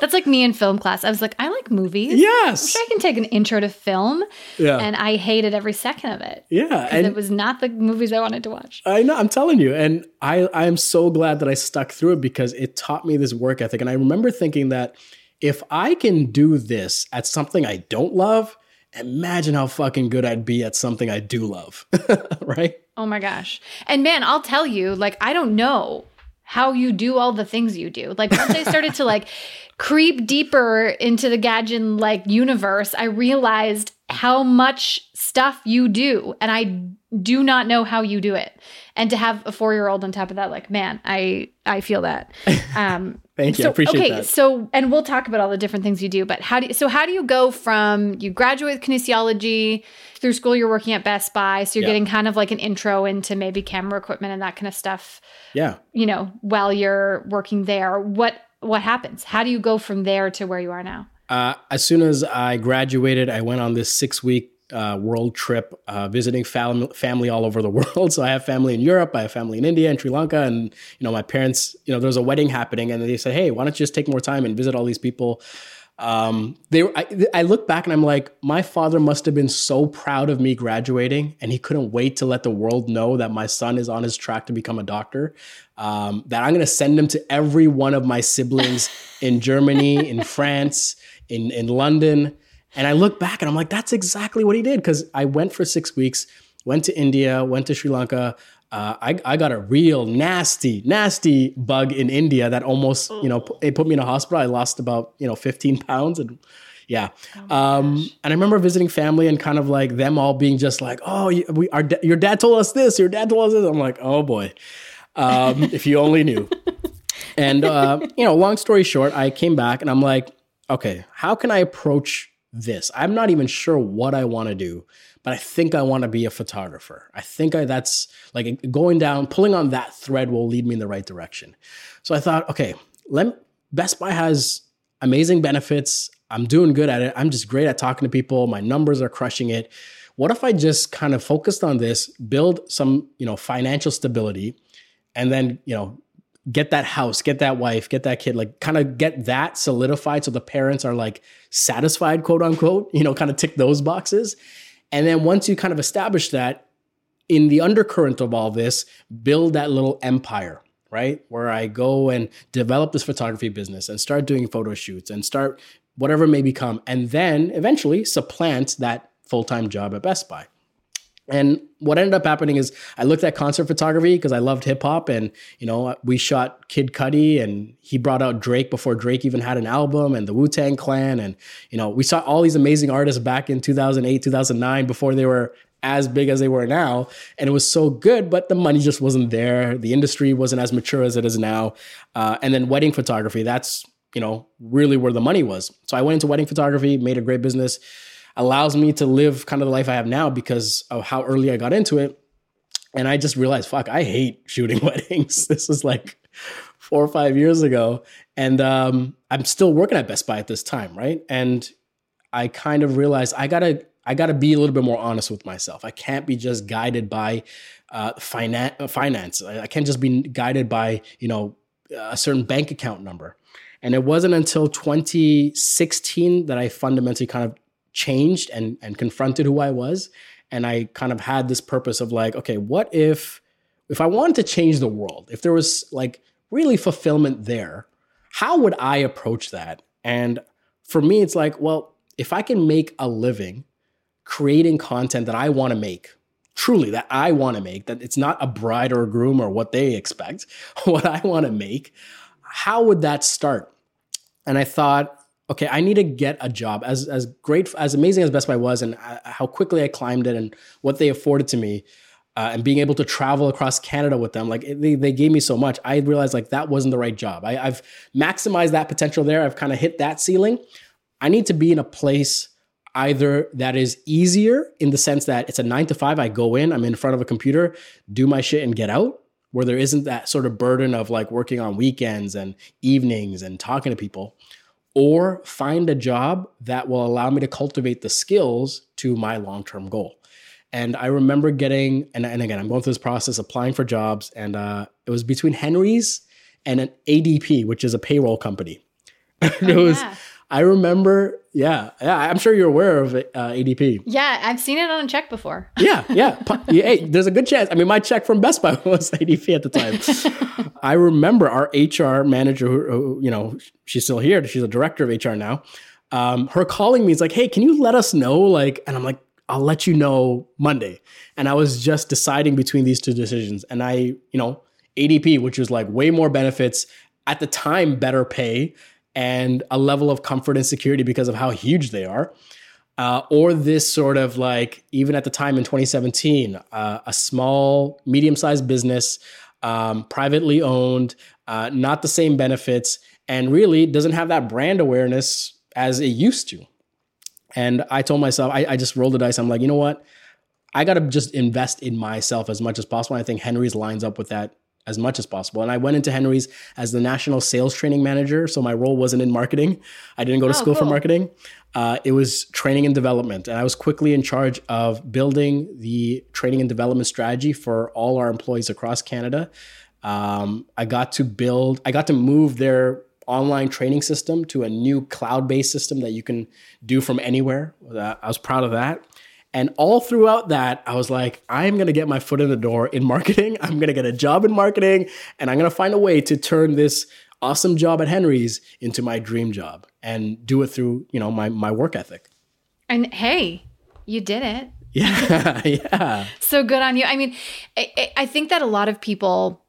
That's like me in film class. I was like, I like movies. Yes, sure I can take an intro to film. Yeah, and I hated every second of it. Yeah, and it was not the movies I wanted to watch. I know. I'm telling you, and I I am so glad that I stuck through it because it taught me this work ethic. And I remember thinking that if I can do this at something I don't love, imagine how fucking good I'd be at something I do love. right? Oh my gosh. And man, I'll tell you, like, I don't know how you do all the things you do. Like, once I started to like creep deeper into the Gadget like universe, I realized how much stuff you do. And I do not know how you do it. And to have a four year old on top of that, like, man, I I feel that. Um Thank you. so, I appreciate okay, that. so and we'll talk about all the different things you do, but how do you, so how do you go from you graduate with kinesiology through school you're working at Best Buy, so you're Yeah. getting kind of like an intro into maybe camera equipment and that kind of stuff, Yeah. you know, while you're working there. What what happens? How do you go from there to where you are now? Uh, as soon as I graduated, I went on this six week uh, world trip, uh, visiting fam- family all over the world. So I have family in Europe, I have family in India and Sri Lanka, and you know my parents. You know there was a wedding happening, and they said, "Hey, why don't you just take more time and visit all these people?" Um, they, I, I look back and I'm like, my father must have been so proud of me graduating, and he couldn't wait to let the world know that my son is on his track to become a doctor. Um, that I'm going to send him to every one of my siblings in Germany, in France, in in London. And I look back and I'm like, that's exactly what he did because I went for six weeks, went to India, went to Sri Lanka. Uh, I, I got a real nasty, nasty bug in India that almost, you know, it put me in a hospital. I lost about, you know, 15 pounds and yeah. um, and I remember visiting family and kind of like them all being just like, oh, we, our, your dad told us this, your dad told us this. I'm like, oh boy, um, if you only knew. And uh, you know, long story short, I came back and I'm like, okay, how can I approach this? I'm not even sure what I want to do, but I think I want to be a photographer. I think I, that's like going down, pulling on that thread will lead me in the right direction. So I thought, okay, let Best Buy has amazing benefits. I'm doing good at it. I'm just great at talking to people. My numbers are crushing it. What if I just kind of focused on this, build some, you know, financial stability, and then, you know, get that house, get that wife, get that kid, like kind of get that solidified so the parents are like satisfied, quote unquote, you know, kind of tick those boxes. And then once you kind of establish that, in the undercurrent of all this, build that little empire, right? Where I go and develop this photography business and start doing photo shoots and start whatever may become, and then eventually supplant that full time job at Best Buy. And what ended up happening is I looked at concert photography because I loved hip hop, and you know we shot Kid Cudi, and he brought out Drake before Drake even had an album, and the Wu Tang Clan, and you know we saw all these amazing artists back in 2008, 2009 before they were as big as they were now, and it was so good, but the money just wasn't there. The industry wasn't as mature as it is now, uh, and then wedding photography, that's you know really where the money was. So I went into wedding photography, made a great business allows me to live kind of the life I have now because of how early I got into it. And I just realized, fuck, I hate shooting weddings. This was like four or five years ago. And um, I'm still working at Best Buy at this time, right? And I kind of realized I gotta I gotta be a little bit more honest with myself. I can't be just guided by uh, finance. Finance. I I can't just be guided by you know a certain bank account number. And it wasn't until 2016 that I fundamentally kind of changed and and confronted who I was. And I kind of had this purpose of like okay what if if I wanted to change the world if there was like really fulfillment there how would I approach that? And for me it's like well if I can make a living creating content that I want to make truly that I want to make that it's not a bride or a groom or what they expect what I want to make how would that start? And I thought okay, I need to get a job. As as great as amazing as Best Buy was, and uh, how quickly I climbed it, and what they afforded to me, uh, and being able to travel across Canada with them, like it- they they gave me so much. I realized like that wasn't the right job. I, I've maximized that potential there. I've kind of hit that ceiling. I need to be in a place either that is easier in the sense that it's a nine to five. I go in, I'm in front of a computer, do my shit, and get out. Where there isn't that sort of burden of like working on weekends and evenings and talking to people or find a job that will allow me to cultivate the skills to my long-term goal. And I remember getting, and, and again, I'm going through this process, applying for jobs, and uh, it was between Henry's and an ADP, which is a payroll company. it was, yeah. I remember, yeah, yeah, I'm sure you're aware of uh, ADP. Yeah, I've seen it on a check before. Yeah, yeah. Yeah, Hey, there's a good chance. I mean, my check from Best Buy was ADP at the time. I remember our HR manager, who, who, you know, she's still here. She's a director of HR now. um, her calling me is like, hey, can you let us know? Like, and I'm like, I'll let you know Monday. And I was just deciding between these two decisions. And I, you know, ADP, which was like way more benefits at the time, better pay and a level of comfort and security because of how huge they are. Uh, or this sort of like, even at the time in 2017, uh, a small, medium sized business, um, privately owned, uh, not the same benefits, and really doesn't have that brand awareness as it used to. And I told myself, I, I just rolled the dice. I'm like, you know what? I got to just invest in myself as much as possible. And I think Henry's lines up with that as much as possible. And I went into Henry's as the national sales training manager. So my role wasn't in marketing. I didn't go to oh, school cool. for marketing. Uh, it was training and development. And I was quickly in charge of building the training and development strategy for all our employees across Canada. Um, I got to build, I got to move their online training system to a new cloud based system that you can do from anywhere. Uh, I was proud of that. And all throughout that, I was like, I'm going to get my foot in the door in marketing. I'm going to get a job in marketing and I'm going to find a way to turn this awesome job at Henry's into my dream job and do it through, you know, my, my work ethic. And hey, you did it. Yeah. yeah. So good on you. I mean, I, I think that a lot of people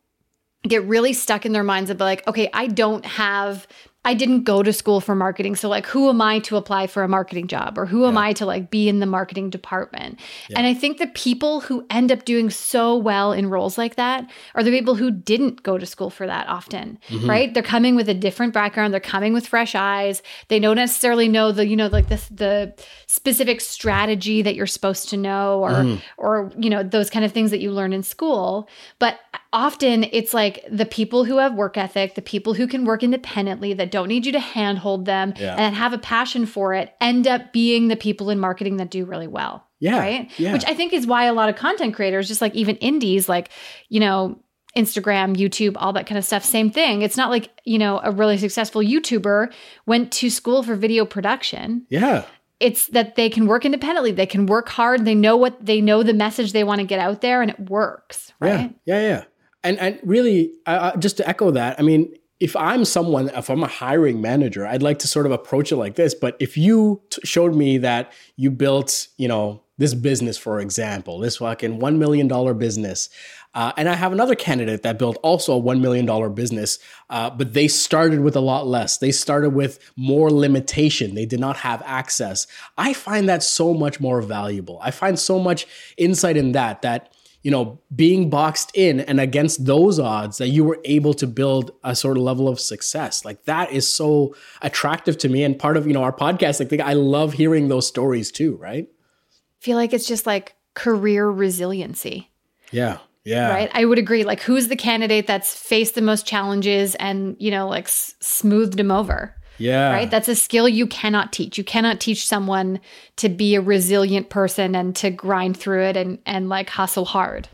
get really stuck in their minds of like, okay, I don't have I didn't go to school for marketing. So like who am I to apply for a marketing job or who am I to like be in the marketing department? Yeah. And I think the people who end up doing so well in roles like that are the people who didn't go to school for that often, mm-hmm. right? They're coming with a different background, they're coming with fresh eyes. They don't necessarily know the, you know, like the the specific strategy that you're supposed to know or mm. or you know, those kind of things that you learn in school. But often it's like the people who have work ethic, the people who can work independently that don't need you to handhold them yeah. and have a passion for it end up being the people in marketing that do really well. Yeah. Right. Yeah. Which I think is why a lot of content creators, just like even indies, like, you know, Instagram, YouTube, all that kind of stuff, same thing. It's not like, you know, a really successful YouTuber went to school for video production. Yeah it's that they can work independently they can work hard they know what they know the message they want to get out there and it works right yeah yeah yeah and and really just to echo that i mean if I'm someone, if I'm a hiring manager, I'd like to sort of approach it like this. But if you t- showed me that you built, you know, this business, for example, this fucking $1 million business, uh, and I have another candidate that built also a $1 million business, uh, but they started with a lot less. They started with more limitation. They did not have access. I find that so much more valuable. I find so much insight in that, that you know, being boxed in and against those odds that you were able to build a sort of level of success. Like that is so attractive to me. And part of, you know, our podcast, like I love hearing those stories too, right? I feel like it's just like career resiliency. Yeah. Yeah. Right. I would agree. Like, who's the candidate that's faced the most challenges and, you know, like s- smoothed them over? Yeah. Right. That's a skill you cannot teach. You cannot teach someone to be a resilient person and to grind through it and, and like hustle hard.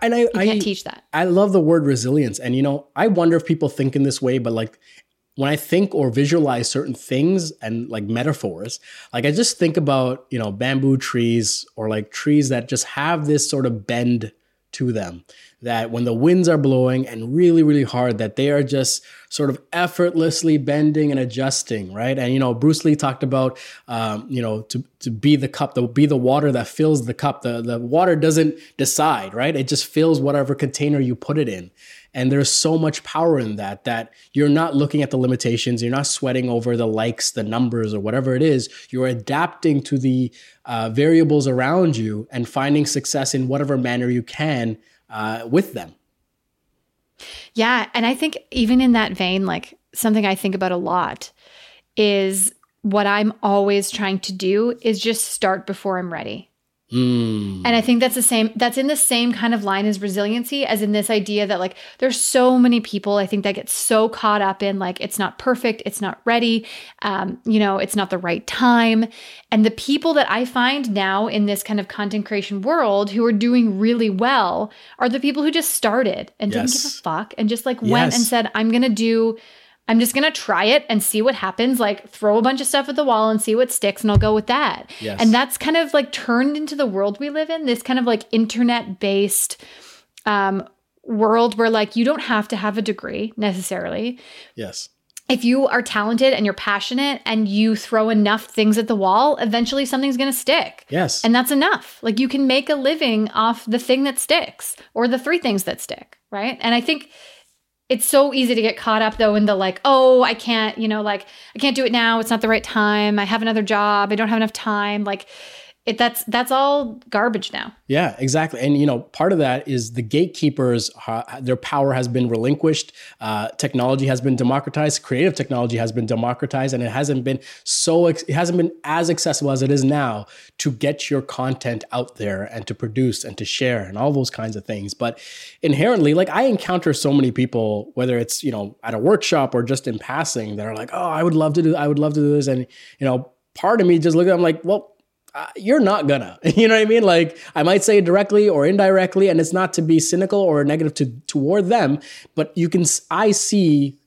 And I, you can't teach that. I love the word resilience. And, you know, I wonder if people think in this way, but like when I think or visualize certain things and like metaphors, like I just think about, you know, bamboo trees or like trees that just have this sort of bend to them that when the winds are blowing and really really hard that they are just sort of effortlessly bending and adjusting right? And you know bruce lee talked about um, you know to, to be the cup to be the water that fills the cup. The, the water doesn't decide right? It just fills whatever container you put it in. And there's so much power in that that you're not looking at the limitations you're not sweating over the likes the numbers or whatever it is. You're adapting to the uh, variables around you and finding success in whatever manner you can uh, with them. Yeah. And I think even in that vein, like something I think about a lot is what I'm always trying to do is just start before I'm ready. Mm. And I think that's the same, that's in the same kind of line as resiliency, as in this idea that like there's so many people I think that get so caught up in like it's not perfect, it's not ready, um, you know, it's not the right time. And the people that I find now in this kind of content creation world who are doing really well are the people who just started and yes. didn't give a fuck and just like yes. went and said, I'm going to do I'm just going to try it and see what happens. Like, throw a bunch of stuff at the wall and see what sticks, and I'll go with that. Yes. And that's kind of like turned into the world we live in this kind of like internet based um, world where like you don't have to have a degree necessarily. Yes. if you are talented and you're passionate and you throw enough things at the wall, eventually something's going to stick. Yes. And that's enough. Like you can make a living off the thing that sticks or the three things that stick, right? And I think it's so easy to get caught up though in the like, oh, I can't, you know, like I can't do it now. It's not the right time. I have another job. I don't have enough time. Like it that's that's all garbage now. Yeah, exactly. And you know, part of that is the gatekeepers. Their power has been relinquished. Uh, technology has been democratized. Creative technology has been democratized, and it hasn't been so. It hasn't been as accessible as it is now to get your content out there and to produce and to share and all those kinds of things. But inherently, like I encounter so many people, whether it's you know at a workshop or just in passing, that are like, "Oh, I would love to do. I would love to do this," and you know, part of me just look at. them like, well uh, you're not gonna. You know what I mean? Like I might say it directly or indirectly, and it's not to be cynical or negative to toward them, but you can. I see.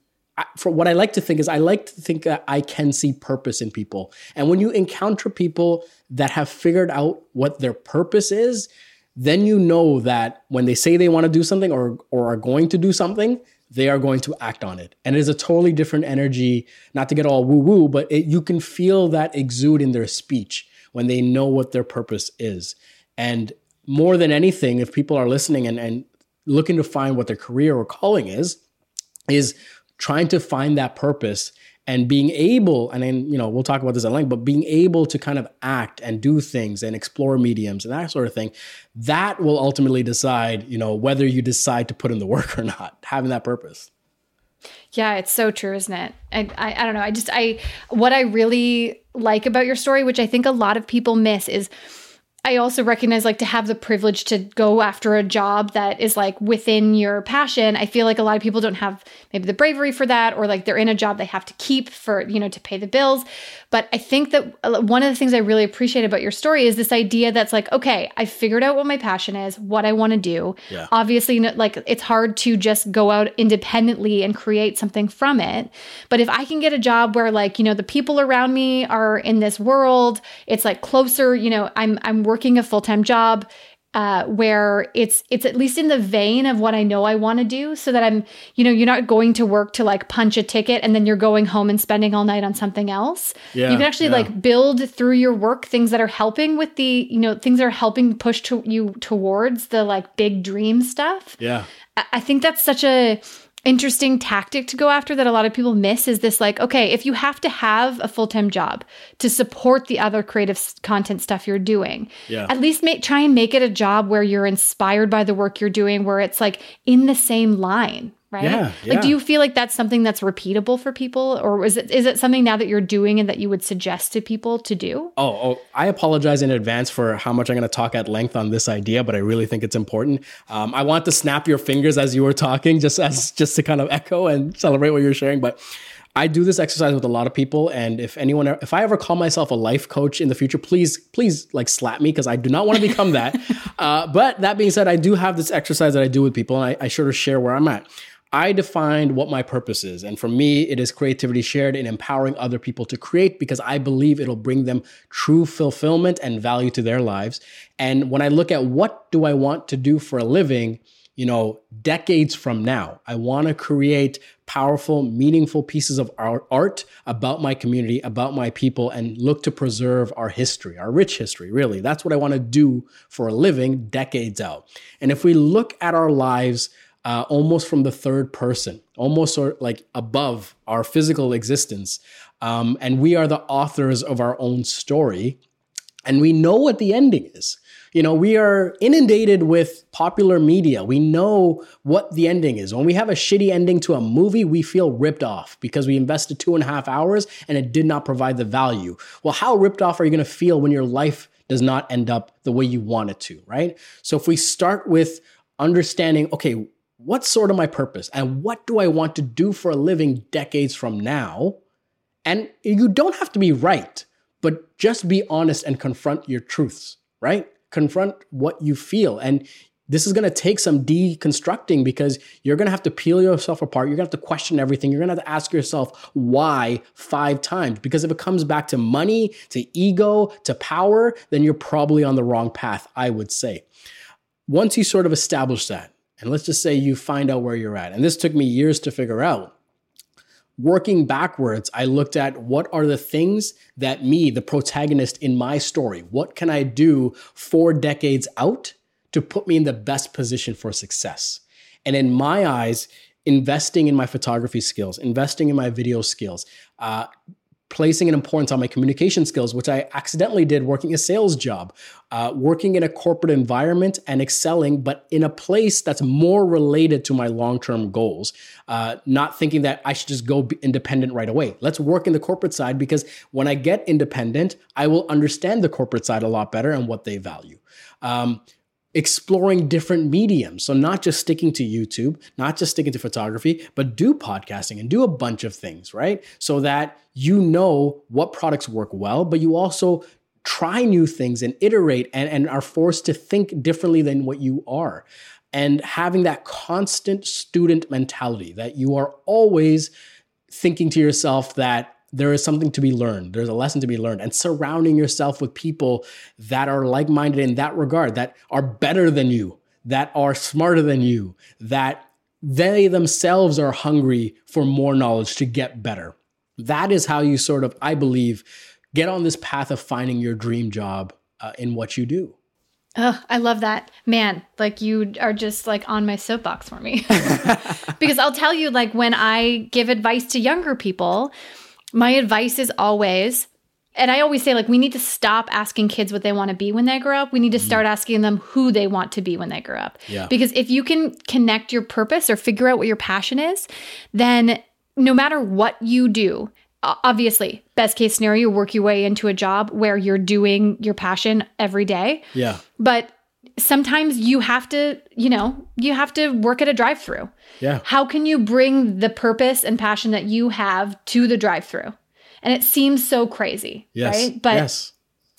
For what I like to think is, I like to think that I can see purpose in people, and when you encounter people that have figured out what their purpose is, then you know that when they say they want to do something or or are going to do something, they are going to act on it. And it is a totally different energy, not to get all woo woo, but it, you can feel that exude in their speech when they know what their purpose is. And more than anything, if people are listening and, and looking to find what their career or calling is, is trying to find that purpose and being able, and then, you know, we'll talk about this at length, but being able to kind of act and do things and explore mediums and that sort of thing, that will ultimately decide, you know, whether you decide to put in the work or not, having that purpose. Yeah, it's so true, isn't it? I, I, I don't know. I just I what I really like about your story, which I think a lot of people miss, is I also recognize like to have the privilege to go after a job that is like within your passion. I feel like a lot of people don't have maybe the bravery for that or like they're in a job they have to keep for, you know, to pay the bills. But I think that uh, one of the things I really appreciate about your story is this idea that's like, okay, I figured out what my passion is, what I want to do. Yeah. Obviously, like it's hard to just go out independently and create something from it. But if I can get a job where like, you know, the people around me are in this world, it's like closer, you know, I'm I'm working a full-time job uh, where it's it's at least in the vein of what I know I want to do, so that I'm you know you're not going to work to like punch a ticket and then you're going home and spending all night on something else. Yeah, you can actually yeah. like build through your work things that are helping with the you know things that are helping push to you towards the like big dream stuff. Yeah, I, I think that's such a interesting tactic to go after that a lot of people miss is this like okay if you have to have a full-time job to support the other creative content stuff you're doing yeah. at least make try and make it a job where you're inspired by the work you're doing where it's like in the same line right? Yeah, yeah, Like, do you feel like that's something that's repeatable for people, or is it is it something now that you're doing and that you would suggest to people to do? Oh, oh I apologize in advance for how much I'm going to talk at length on this idea, but I really think it's important. Um, I want to snap your fingers as you were talking, just as just to kind of echo and celebrate what you're sharing, but. I do this exercise with a lot of people, and if anyone, if I ever call myself a life coach in the future, please, please, like slap me because I do not want to become that. uh, but that being said, I do have this exercise that I do with people, and I, I sort of share where I'm at. I defined what my purpose is. And for me, it is creativity shared in empowering other people to create because I believe it'll bring them true fulfillment and value to their lives. And when I look at what do I want to do for a living, you know, decades from now, I want to create powerful, meaningful pieces of art about my community, about my people, and look to preserve our history, our rich history, really. That's what I want to do for a living decades out. And if we look at our lives, uh, almost from the third person, almost like above our physical existence. Um, and we are the authors of our own story. And we know what the ending is. You know, we are inundated with popular media. We know what the ending is. When we have a shitty ending to a movie, we feel ripped off because we invested two and a half hours and it did not provide the value. Well, how ripped off are you going to feel when your life does not end up the way you want it to, right? So if we start with understanding, okay, what's sort of my purpose and what do I want to do for a living decades from now? And you don't have to be right, but just be honest and confront your truths, right? Confront what you feel. And this is going to take some deconstructing because you're going to have to peel yourself apart. You're going to have to question everything. You're going to have to ask yourself why five times. Because if it comes back to money, to ego, to power, then you're probably on the wrong path, I would say. Once you sort of establish that, and let's just say you find out where you're at. And this took me years to figure out. working backwards, I looked at what are the things that me, the protagonist in my story, what can I do four decades out to put me in the best position for success? And in my eyes, investing in my photography skills, investing in my video skills, uh, placing an importance on my communication skills, which I accidentally did working a sales job, uh, working in a corporate environment and excelling, but in a place that's more related to my long term goals. Uh, not thinking that I should just go independent right away. Let's work in the corporate side because when I get independent, I will understand the corporate side a lot better and what they value. Um, exploring different mediums. So, not just sticking to YouTube, not just sticking to photography, but do podcasting and do a bunch of things, right? So that you know what products work well, but you also try new things and iterate and, and are forced to think differently than what you are. And having that constant student mentality that you are always thinking to yourself that there is something to be learned. There's a lesson to be learned. And surrounding yourself with people that are like minded in that regard, that are better than you, that are smarter than you, that they themselves are hungry for more knowledge to get better. That is how you sort of, I believe, get on this path of finding your dream job uh, in what you do. Oh, I love that. Man, like you are just like on my soapbox for me. because I'll tell you, like, when I give advice to younger people, my advice is always, and I always say, like, we need to stop asking kids what they want to be when they grow up. We need to mm-hmm. start asking them who they want to be when they grow up. Yeah. Because if you can connect your purpose or figure out what your passion is, then no matter what you do, obviously, best case scenario, you work your way into a job where you're doing your passion every day. Yeah. But sometimes you have to, you know, you have to work at a drive through. Yeah. How can you bring the purpose and passion that you have to the drive through? And it seems so crazy, Yes. right? But yes.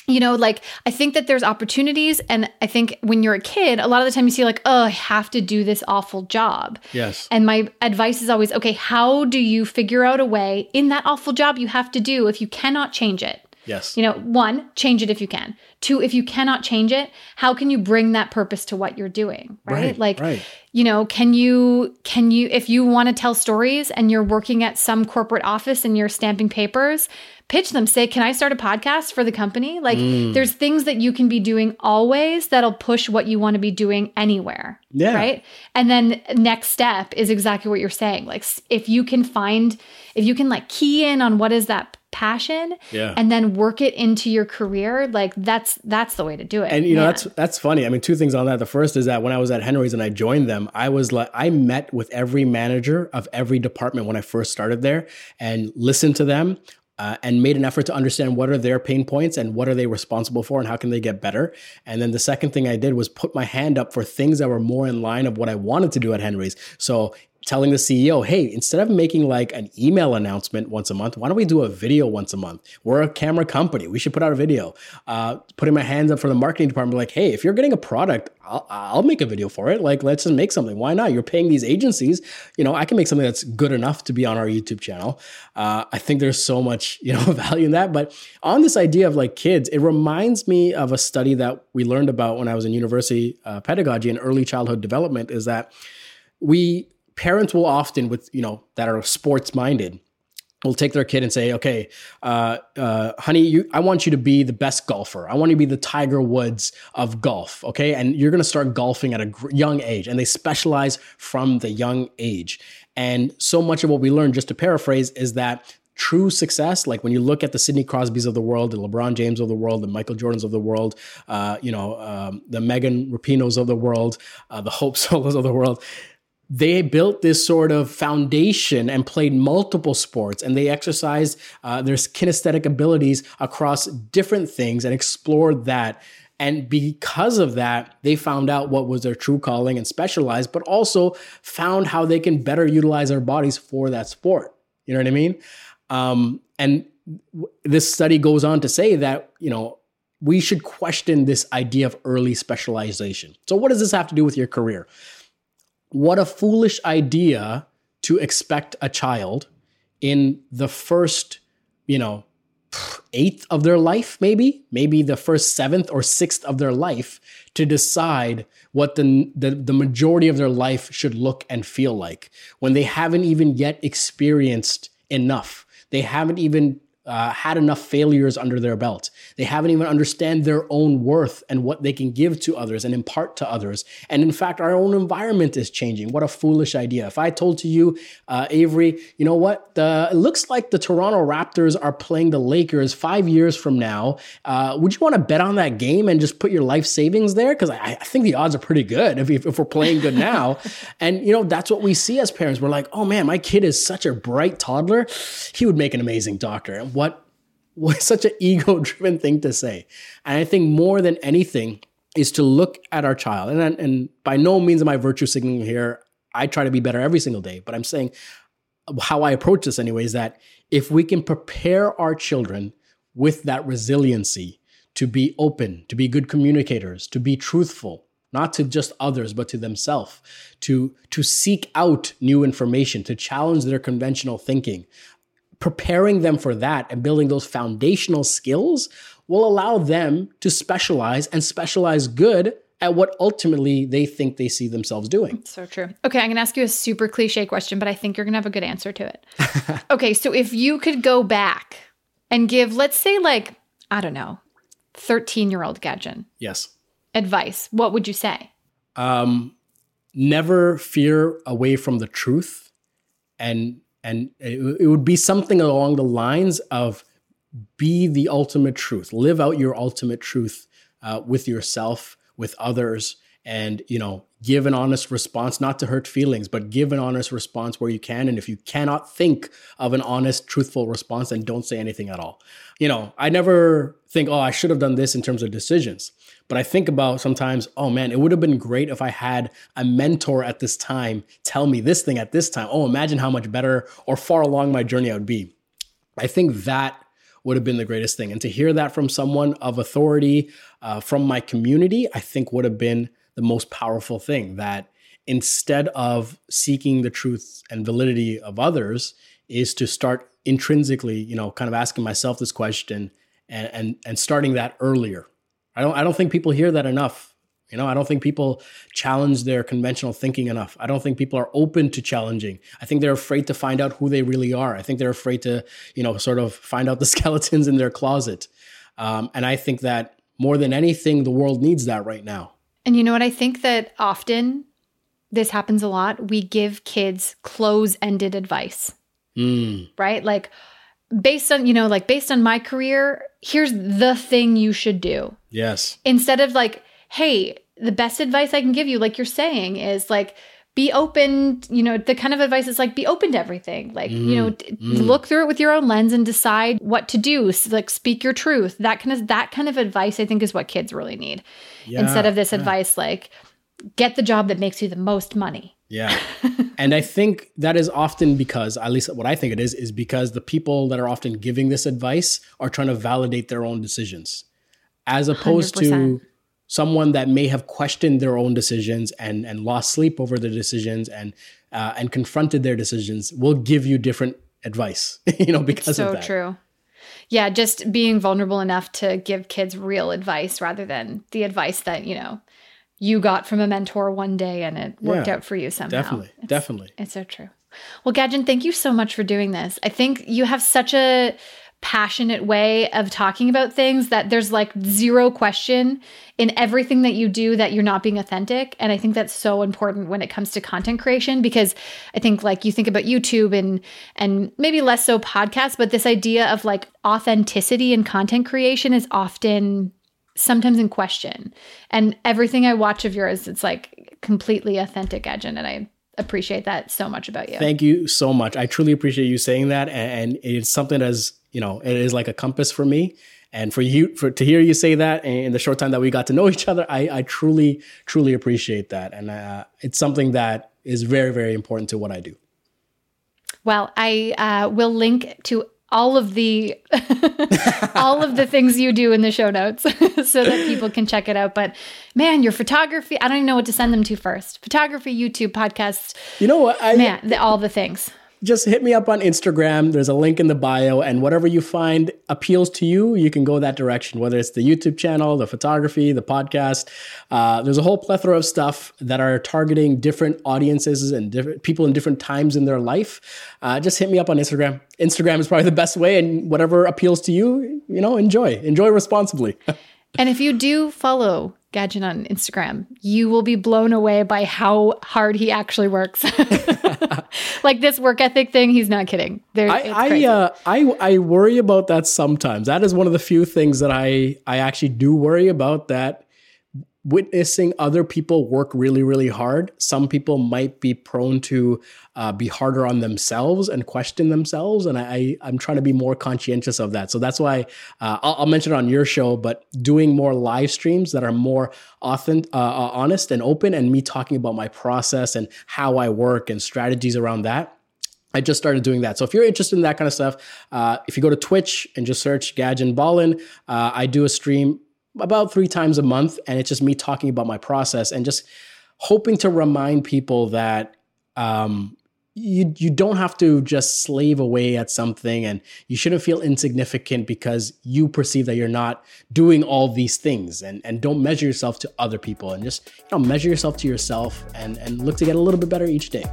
you know, like I think that there's opportunities and I think when you're a kid, a lot of the time you see like, "Oh, I have to do this awful job." Yes. And my advice is always, "Okay, how do you figure out a way in that awful job you have to do if you cannot change it?" Yes. You know, one, change it if you can. Two, if you cannot change it, how can you bring that purpose to what you're doing? Right. Right, like, right. you know, can you, can you, if you want to tell stories and you're working at some corporate office and you're stamping papers, pitch them. Say, can I start a podcast for the company? Like, Mm. there's things that you can be doing always that'll push what you want to be doing anywhere. Yeah. Right. And then next step is exactly what you're saying. Like, if you can find, if you can like key in on what is that passion Yeah. and then work it into your career like that's that's the way to do it And you know Man. that's that's funny. I mean, two things on that. The first is that when I was at Henry's and I joined them, I was like I met with every manager of every department when I first started there and listened to them uh, and made an effort to understand what are their pain points and what are they responsible for and how can they get better. And then the second thing I did was put my hand up for things that were more in line of what I wanted to do at Henry's. So telling the CEO, hey, instead of making like an email announcement once a month, why don't we do a video once a month? We're a camera company. We should put out a video. Uh, putting my hands up for the marketing department, like, hey, if you're getting a product, I'll, I'll make a video for it. Like, let's just make something. Why not? You're paying these agencies. You know, I can make something that's good enough to be on our YouTube channel. Uh, I think there's so much, you know, value in that. But on this idea of like kids, it reminds me of a study that we learned about when I was in university uh, pedagogy and early childhood development is that we parents will often with you know that are sports minded will take their kid and say okay uh, uh, honey you i want you to be the best golfer. I want you to be the tiger woods of golf okay? And you're going to start golfing at a gr- young age. And they specialize from the young age. And so much of what we learn just to paraphrase is that true success, like when you look at the Sidney Crosbys of the world, the LeBron James of the world, the Michael Jordans of the world, uh, you know, um, the Megan Rapinoes of the world, uh, the Hope Solos of the world, they built this sort of foundation and played multiple sports and they exercised uh, their kinesthetic abilities across different things and explored that. And because of that they found out what was their true calling and specialized but also found how they can better utilize their bodies for that sport. You know what i mean? Um, and w- this study goes on to say that you know we should question this idea of early specialization. So what does this have to do with your career what a foolish idea to expect a child in the first, you know, eighth of their life, maybe, maybe the first seventh or sixth of their life to decide what the, the, the majority of their life should look and feel like when they haven't even yet experienced enough. They haven't even uh, had enough failures under their belt. They haven't even understand their own worth and what they can give to others and impart to others. And in fact, our own environment is changing. What a foolish idea! If I told to you, uh, Avery, you know what? The, it looks like the Toronto Raptors are playing the Lakers five years from now. Uh, would you want to bet on that game and just put your life savings there? Because I, I, think the odds are pretty good if, if we're playing good now. and you know that's what we see as parents. We're like, oh man, my kid is such a bright toddler. He would make an amazing doctor. And what was such an ego driven thing to say. And I think more than anything is to look at our child. And, and by no means am I virtue signaling here. I try to be better every single day, but I'm saying how I approach this anyway is that if we can prepare our children with that resiliency to be open, to be good communicators, to be truthful, not to just others but to themselves to to seek out new information to challenge their conventional thinking preparing them for that and building those foundational skills will allow them to specialize and specialize good at what ultimately they think they see themselves doing. So true. Okay, I'm going to ask you a super cliche question, but I think you're going to have a good answer to it. okay, so if you could go back and give, let's say, like, I don't know, 13 year old Gajan. Yes. Advice, what would you say? Um, never fear away from the truth and and it, would be something along the lines of be the ultimate truth. Live out your ultimate truth uh, with yourself with others and you know give an honest response not to hurt feelings but give an honest response where you can and if you cannot think of an honest truthful response then don't say anything at all you know i never think oh i should have done this in terms of decisions but I think about sometimes, oh man, it would have been great if I had a mentor at this time tell me this thing at this time. Oh, imagine how much better or far along my journey I would be. I think that would have been the greatest thing. And to hear that from someone of authority, uh, from my community, I think would have been the most powerful thing that instead of seeking the truth and validity of others, is to start intrinsically, you know, kind of asking myself this question and, and, and starting that earlier I don't I don't think people hear that enough. You know, I don't think people challenge their conventional thinking enough. I don't think people are open to challenging. I think they're afraid to find out who they really are. I think they're afraid to, you know, sort of find out the skeletons in their closet. Um, and I think that more than anything, the world needs that right now. And you know what? I think that often this happens a lot. We give kids close ended advice, mm. right? Like, based on, you know, like based on my career, here's the thing you should do. Yes. Instead of like, hey, the best advice I can give you, like you're saying, is like, be open, you know, the kind of advice is like be open to everything. Like, mm, you know, mm. look through it with your own lens and decide what to do. So, like speak your truth. That kind of that kind of advice I think is what kids really need. Yeah, Instead of this yeah. advice like get the job that makes you the most money. Yeah. and I think that is often because, at least what I think it is, is because the people that are often giving this advice are trying to validate their own decisions, as opposed 100%. to someone that may have questioned their own decisions and and lost sleep over their decisions and uh, and confronted their decisions will give you different advice. you know, because so of that. true. Yeah, just being vulnerable enough to give kids real advice rather than the advice that you know you got from a mentor one day and it worked yeah, out for you somehow. Definitely. It's, definitely. It's so true. Well, Gajan, thank you so much for doing this. I think you have such a passionate way of talking about things that there's like zero question in everything that you do that you're not being authentic and i think that's so important when it comes to content creation because i think like you think about youtube and and maybe less so podcasts but this idea of like authenticity in content creation is often sometimes in question. And everything I watch of yours, it's like completely authentic, Gajan. And I appreciate that so much about you. Thank you so much. I truly appreciate you saying that. And it's something as, you know, it is like a compass for me. And for you, for to hear you say that in the short time that we got to know each other, I, I truly, truly appreciate that. And uh, it's something that is very, very important to what I do. Well, I uh, will link to all of the all of the things you do in the show notes so that people can check it out but man your photography i don't even know what to send them to first photography youtube podcasts you know what I, man the, all the things just hit me up on Instagram. There's a link in the bio, and whatever you find appeals to you, you can go that direction. Whether it's the YouTube channel, the photography, the podcast, uh, there's a whole plethora of stuff that are targeting different audiences and different people in different times in their life. Uh, just hit me up on Instagram. Instagram is probably the best way, and whatever appeals to you, you know, enjoy. Enjoy responsibly. and if you do follow Gajan on Instagram, you will be blown away by how hard he actually works. like this work ethic thing, he's not kidding. There, I I, uh, I I worry about that sometimes. That is one of the few things that I I actually do worry about. That witnessing other people work really, really hard, some people might be prone to uh, be harder on themselves and question themselves. And I, I, am trying to be more conscientious of that. So that's why uh, I'll, I'll, mention it on your show, but doing more live streams that are more authentic, uh, uh, honest and open, and me talking about my process and how I work and strategies around that. I just started doing that. So if you're interested in that kind of stuff, uh, if you go to Twitch and just search Gajan Balan, uh, I do a stream about three times a month. And it's just me talking about my process and just hoping to remind people that um, you you don't have to just slave away at something and you shouldn't feel insignificant because you perceive that you're not doing all these things. And and don't measure yourself to other people and just you know measure yourself to yourself and and look to get a little bit better each day.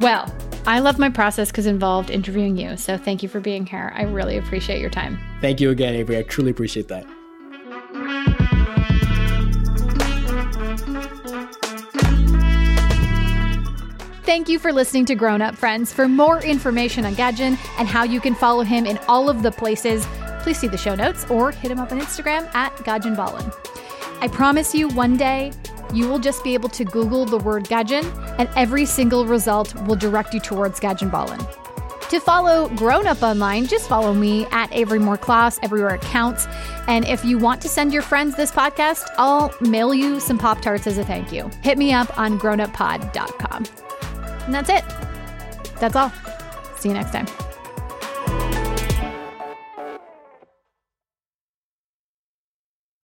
Well i love my process because involved interviewing you so thank you for being here. I really appreciate your time. Thank you again avery. I truly appreciate that Thank you for listening to Grown Up Friends. For more information on Gajan and how you can follow him in all of the places, please see the show notes or hit him up on Instagram at Gajan Balan. I promise you one day you will just be able to Google the word Gajan and every single result will direct you towards Gajan Balan. To follow Grown Up Online, just follow me at Avery Moore Kloss everywhere it counts. And if you want to send your friends this podcast, I'll mail you some Pop Tarts as a thank you. Hit me up on grownuppod.com. And that's it. That's all. See you next time.